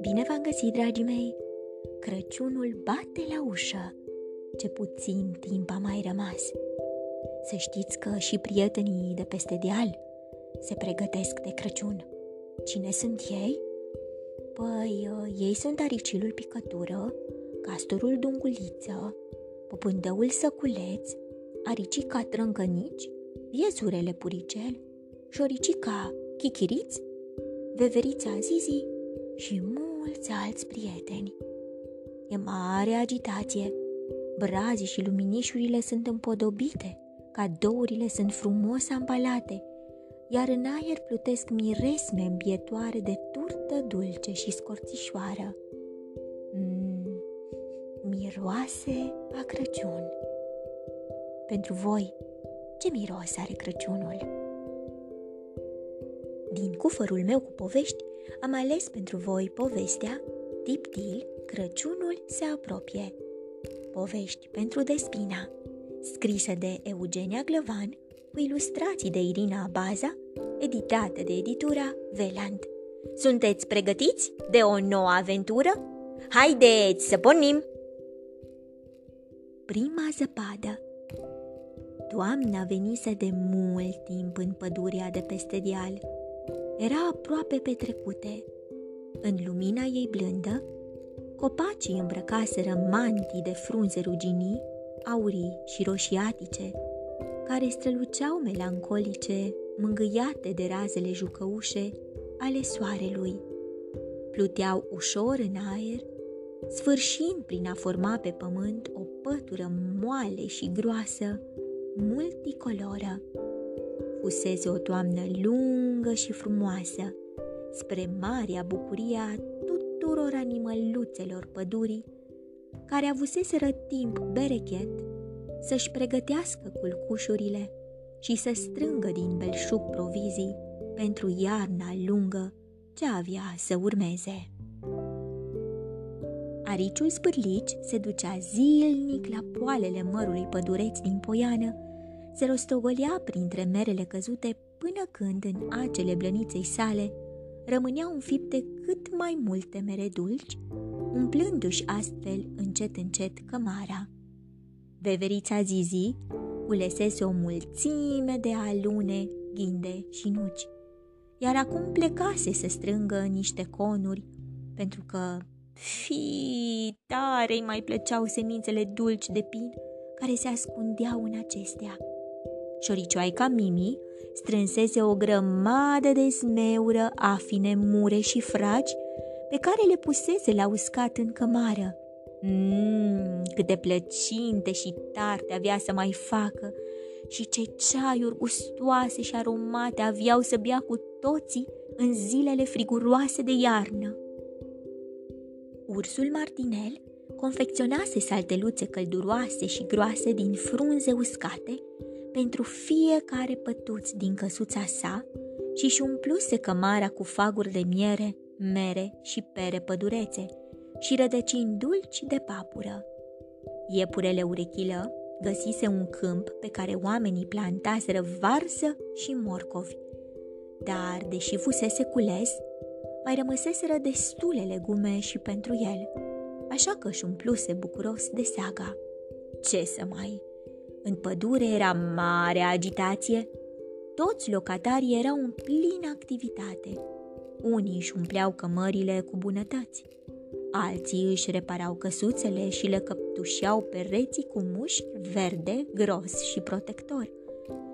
Bine v-am găsit, dragii mei! Crăciunul bate la ușă. Ce puțin timp a mai rămas. Să știți că și prietenii de peste deal se pregătesc de Crăciun. Cine sunt ei? Păi, uh, ei sunt aricilul picătură, castorul dunguliță, păpândăul săculeț, aricica trâncănici, viezurele puricel, șoricica chichiriți, veverița zizi și mulți alți prieteni. E mare agitație. Brazii și luminișurile sunt împodobite, cadourile sunt frumos ambalate, iar în aer plutesc miresme îmbietoare de turtă dulce și scorțișoară. Mm, miroase a Crăciun. Pentru voi, ce miros are Crăciunul? Din cufărul meu cu povești, am ales pentru voi povestea Tiptil, Crăciunul se apropie. Povești pentru Despina, scrisă de Eugenia Glăvan, cu ilustrații de Irina Baza, editată de editura Veland. Sunteți pregătiți de o nouă aventură? Haideți să pornim! Prima zăpadă Toamna venise de mult timp în pădurea de peste deal. Era aproape petrecute. În lumina ei blândă, copacii îmbrăcaseră mantii de frunze ruginii, aurii și roșiatice, care străluceau melancolice, mângâiate de razele jucăușe ale soarelui. Pluteau ușor în aer, sfârșind prin a forma pe pământ o pătură moale și groasă, multicoloră. Fusese o toamnă lungă și frumoasă, spre marea bucuria tuturor animăluțelor pădurii, care avuseseră timp berechet să-și pregătească culcușurile și să strângă din belșug provizii pentru iarna lungă ce avea să urmeze. Ariciul spârlici se ducea zilnic la poalele mărului pădureț din poiană, se rostogolea printre merele căzute până când în acele blăniței sale rămâneau înfipte cât mai multe mere dulci, umplându-și astfel încet încet cămara. Veverița Zizi culesese o mulțime de alune, ghinde și nuci, iar acum plecase să strângă niște conuri, pentru că fi tare îi mai plăceau semințele dulci de pin care se ascundeau în acestea. Șoricioaica Mimi strânsese o grămadă de smeură, afine, mure și fragi pe care le pusese la uscat în cămară. Mmm, câte plăcinte și tarte avea să mai facă și ce ceaiuri gustoase și aromate aveau să bea cu toții în zilele friguroase de iarnă. Ursul martinel confecționase salteluțe călduroase și groase din frunze uscate pentru fiecare pătuț din căsuța sa și și umpluse cămara cu faguri de miere, mere și pere pădurețe și rădăcini dulci de papură. Iepurele urechilă găsise un câmp pe care oamenii plantaseră varză și morcovi. Dar, deși fusese cules, mai rămăseseră destule legume și pentru el, așa că își umpluse bucuros de seaga. Ce să mai... În pădure era mare agitație. Toți locatarii erau în plină activitate. Unii își umpleau cămările cu bunătăți, alții își reparau căsuțele și le căptușeau pereții cu mușchi verde, gros și protector,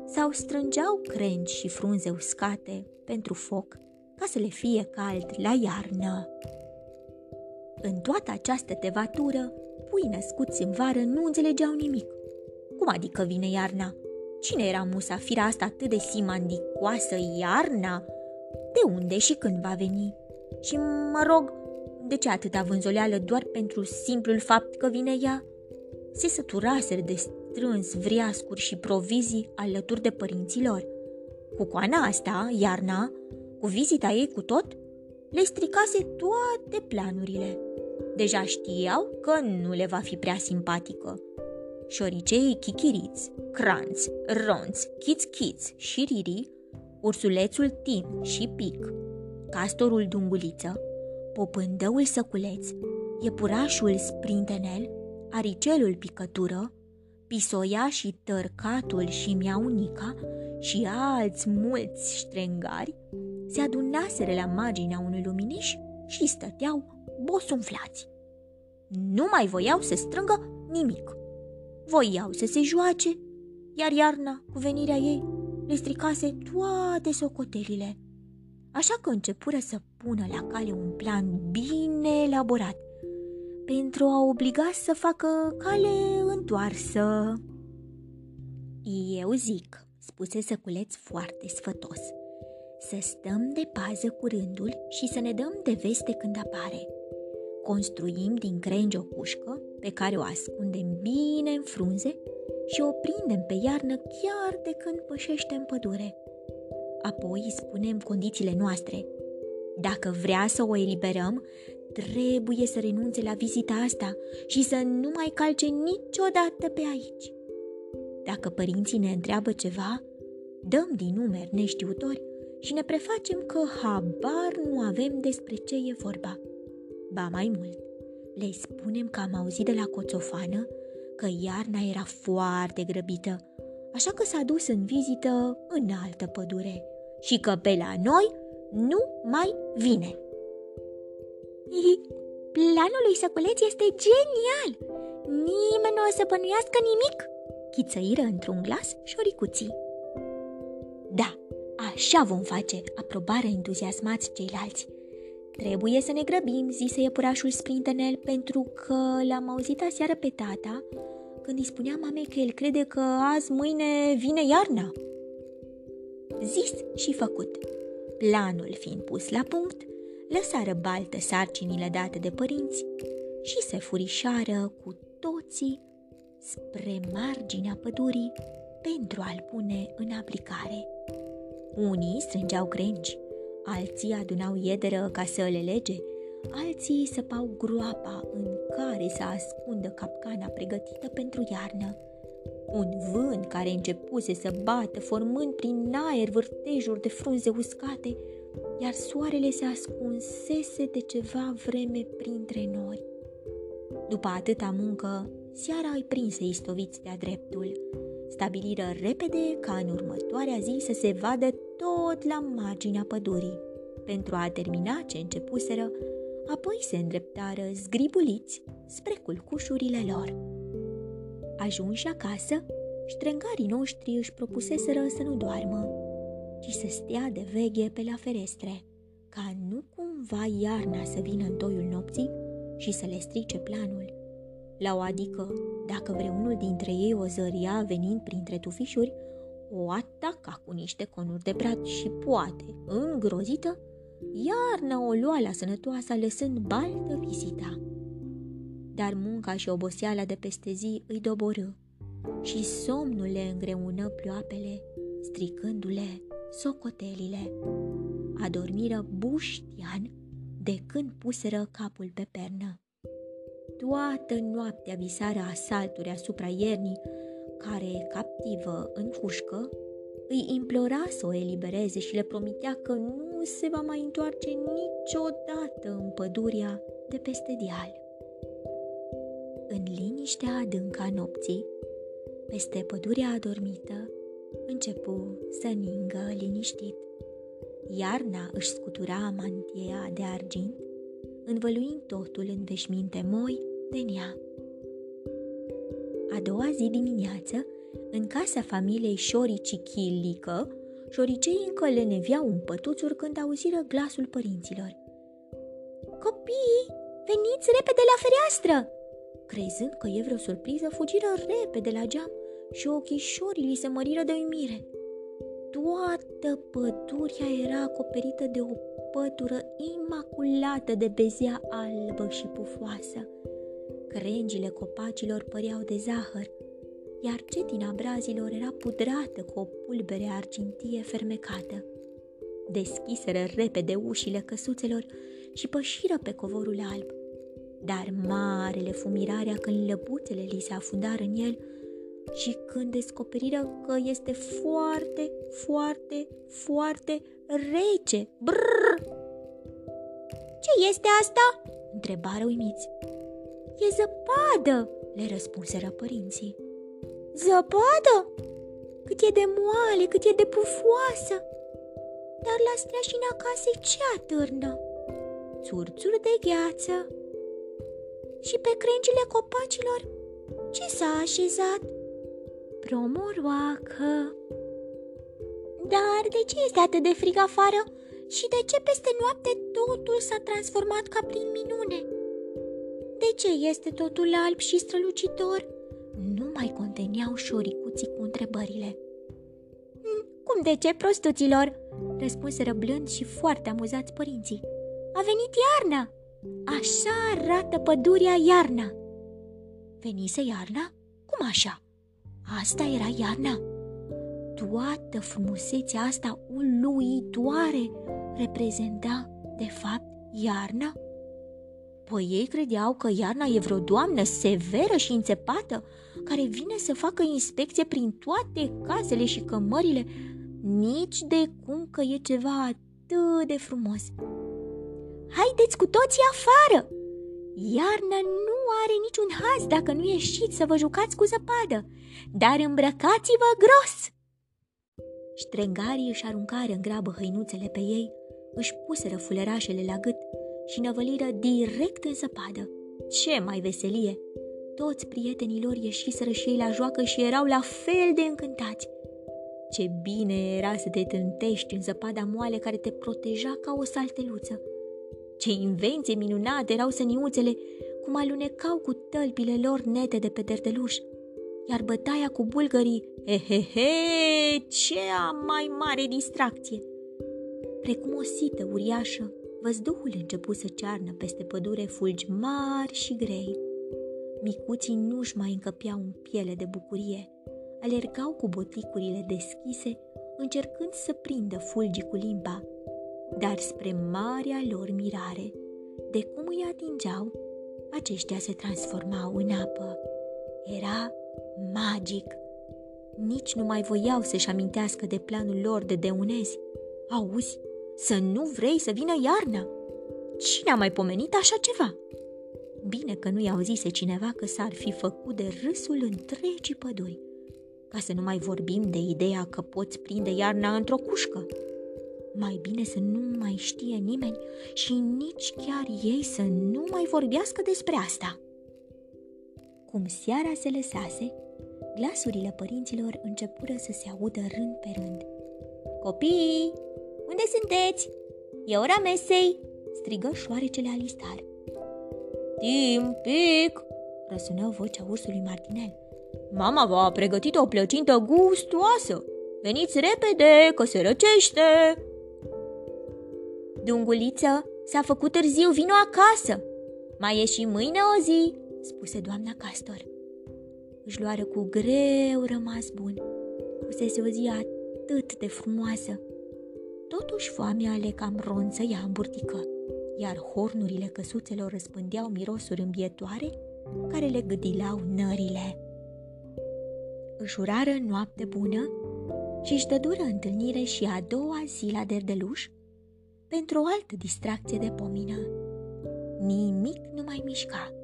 sau strângeau crengi și frunze uscate pentru foc ca să le fie cald la iarnă. În toată această tevatură, pui născuți în vară nu înțelegeau nimic. Cum adică vine iarna? Cine era musafira asta atât de simandicoasă iarna? De unde și când va veni? Și mă rog, de ce atâta vânzoleală doar pentru simplul fapt că vine ea? Se săturaseră de strâns vriascuri și provizii alături de părinților. Cu coana asta, iarna, cu vizita ei cu tot, le stricase toate planurile. Deja știau că nu le va fi prea simpatică. Șoriceii chichiriți, cranți, ronți, chiți-chiți și riri ursulețul Tim și Pic, castorul Dunguliță, popândăul Săculeț, iepurașul Sprintenel, aricelul Picătură, pisoia și tărcatul și miaunica și alți mulți ștrengari se adunaseră la marginea unui luminiș și stăteau bosunflați. Nu mai voiau să strângă nimic. Voiau să se joace, iar iarna, cu venirea ei, le stricase toate socotelile. Așa că începură să pună la cale un plan bine elaborat pentru a obliga să facă cale întoarsă. Eu zic, spuse Săculeț foarte sfătos, să stăm de pază cu rândul și să ne dăm de veste când apare. Construim din crengi o cușcă pe care o ascundem bine în frunze și o prindem pe iarnă chiar de când pășește în pădure. Apoi îi spunem condițiile noastre. Dacă vrea să o eliberăm, trebuie să renunțe la vizita asta și să nu mai calce niciodată pe aici. Dacă părinții ne întreabă ceva, dăm din numeri neștiutori și ne prefacem că habar nu avem despre ce e vorba. Ba mai mult, le spunem că am auzit de la coțofană că iarna era foarte grăbită, așa că s-a dus în vizită în altă pădure și că pe la noi nu mai vine. Planul lui Săculeț este genial! Nimeni nu o să bănuiască nimic! Chițăiră într-un glas șoricuții. Da, așa vom face, aprobare entuziasmați ceilalți. Trebuie să ne grăbim, zise iepurașul Sprintenel, pentru că l-am auzit aseară pe tata când îi spunea mamei că el crede că azi, mâine vine iarna. Zis și făcut. Planul fiind pus la punct, lăsară baltă sarcinile date de părinți și se furișară cu toții spre marginea pădurii pentru a-l pune în aplicare. Unii strângeau crengi, alții adunau iederă ca să le lege, alții săpau groapa în care să ascundă capcana pregătită pentru iarnă. Un vânt care începuse să bată, formând prin aer vârtejuri de frunze uscate, iar soarele se ascunsese de ceva vreme printre nori. După atâta muncă, seara îi prinse istoviți de-a dreptul. Stabiliră repede ca în următoarea zi să se vadă tot la marginea pădurii. Pentru a termina ce începuseră, apoi se îndreptară zgribuliți spre culcușurile lor. Ajunși acasă, ștrengarii noștri își propuseseră să nu doarmă, ci să stea de veghe pe la ferestre, ca nu cumva iarna să vină în toiul nopții și să le strice planul. La o adică, dacă vreunul dintre ei o zăria venind printre tufișuri, o ataca cu niște conuri de brad și poate, îngrozită, iarna o lua la sănătoasa lăsând baltă vizita. Dar munca și oboseala de peste zi îi doborâ și somnul le îngreună ploapele, stricându-le socotelile. Adormiră buștian de când puseră capul pe pernă. Toată noaptea visară asalturi asupra iernii, care, captivă în cușcă, îi implora să o elibereze și le promitea că nu se va mai întoarce niciodată în pădurea de peste deal. În liniștea adâncă a nopții, peste pădurea adormită, începu să ningă liniștit. Iarna își scutura mantia de argint, învăluind totul în veșminte moi de nea. A doua zi dimineață, în casa familiei Șorici Chilică, șoricei încă le neveau un pătuțuri când auziră glasul părinților. Copii, veniți repede la fereastră! Crezând că e vreo surpriză, fugiră repede la geam și ochișorii li se măriră de uimire. Toată pădurea era acoperită de o pătură imaculată de bezea albă și pufoasă. Crengile copacilor păreau de zahăr, iar cetina brazilor era pudrată cu o pulbere argintie fermecată. Deschiseră repede ușile căsuțelor și pășiră pe covorul alb, dar marele fumirarea când lăbuțele li se afundară în el și când descoperiră că este foarte, foarte, foarte rece. Brrr! Ce este asta? întrebară uimiți. E zăpadă, le răspunseră părinții. Zăpadă? Cât e de moale, cât e de pufoasă! Dar la streașina casei ce atârnă? Țurțuri de gheață. Și pe crengile copacilor ce s-a așezat? Promoroacă. Dar de ce este atât de frig afară? Și de ce peste noapte totul s-a transformat ca prin minune? De ce este totul alb și strălucitor? Nu mai conteneau șoricuții cu întrebările. Hmm, cum de ce, prostuților? Răspunseră blând și foarte amuzați părinții. A venit iarna! Așa arată pădurea iarna! Venise iarna? Cum așa? Asta era iarna? Toată frumusețea asta uluitoare reprezenta, de fapt, iarna? Păi ei credeau că iarna e vreo doamnă severă și înțepată care vine să facă inspecție prin toate casele și cămările, nici de cum că e ceva atât de frumos. Haideți cu toții afară! Iarna nu are niciun haz dacă nu ieșiți să vă jucați cu zăpadă, dar îmbrăcați-vă gros! Ștrengarii își aruncară în grabă hăinuțele pe ei, își puseră fulerașele la gât și năvăliră direct în zăpadă. Ce mai veselie! Toți prietenii lor ieșiseră și ei la joacă și erau la fel de încântați. Ce bine era să te tântești în zăpada moale care te proteja ca o salteluță. Ce invenție minunate erau săniuțele, cum alunecau cu tălpile lor nete de pe derdeluș. Iar bătaia cu bulgării, he, ce a mai mare distracție! Precum o sită uriașă, văzduhul începu să cearnă peste pădure fulgi mari și grei. Micuții nu-și mai încăpeau în piele de bucurie, alergau cu boticurile deschise, încercând să prindă fulgii cu limba, dar spre marea lor mirare, de cum îi atingeau, aceștia se transformau în apă. Era magic. Nici nu mai voiau să-și amintească de planul lor de deunezi. Auzi, să nu vrei să vină iarna? Cine a mai pomenit așa ceva? Bine că nu i-au zise cineva că s-ar fi făcut de râsul întregii păduri. Ca să nu mai vorbim de ideea că poți prinde iarna într-o cușcă. Mai bine să nu mai știe nimeni și nici chiar ei să nu mai vorbească despre asta. Cum seara se lăsase, glasurile părinților începură să se audă rând pe rând. Copii, unde sunteți? E ora mesei!" strigă șoarecele Alistar. Timpic, răsună vocea ursului Martinel. Mama v-a pregătit o plăcintă gustoasă. Veniți repede, că se răcește. Dunguliță, s-a făcut târziu, vino acasă. Mai e și mâine o zi, spuse doamna Castor. Își luară cu greu rămas bun. Fusese o zi atât de frumoasă. Totuși foamea le cam ronță ea în burtică iar hornurile căsuțelor răspândeau mirosuri îmbietoare care le gâdilau nările. Își urară noapte bună și își dădură întâlnire și a doua zi la Derdeluș pentru o altă distracție de pomină. Nimic nu mai mișca.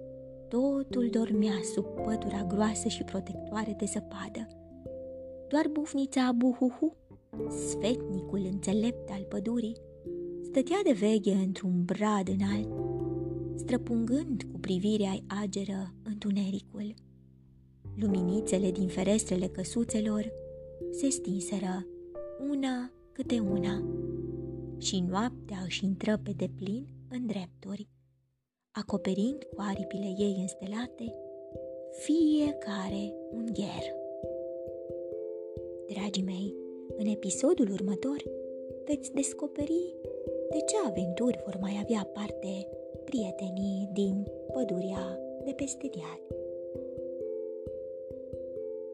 Totul dormea sub pătura groasă și protectoare de zăpadă. Doar bufnița Buhuhu, sfetnicul înțelept al pădurii, stătea de veche într-un brad înalt, străpungând cu privirea ageră întunericul. Luminițele din ferestrele căsuțelor se stinseră una câte una și noaptea își intră pe deplin în drepturi, acoperind cu aripile ei înstelate fiecare un gher. Dragii mei, în episodul următor veți descoperi de ce aventuri vor mai avea parte prietenii din pădurea de peste deal?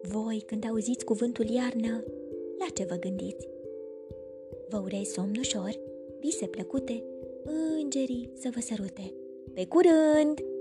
Voi, când auziți cuvântul iarnă, la ce vă gândiți? Vă urez somn ușor, vise plăcute, îngerii să vă sărute. Pe curând!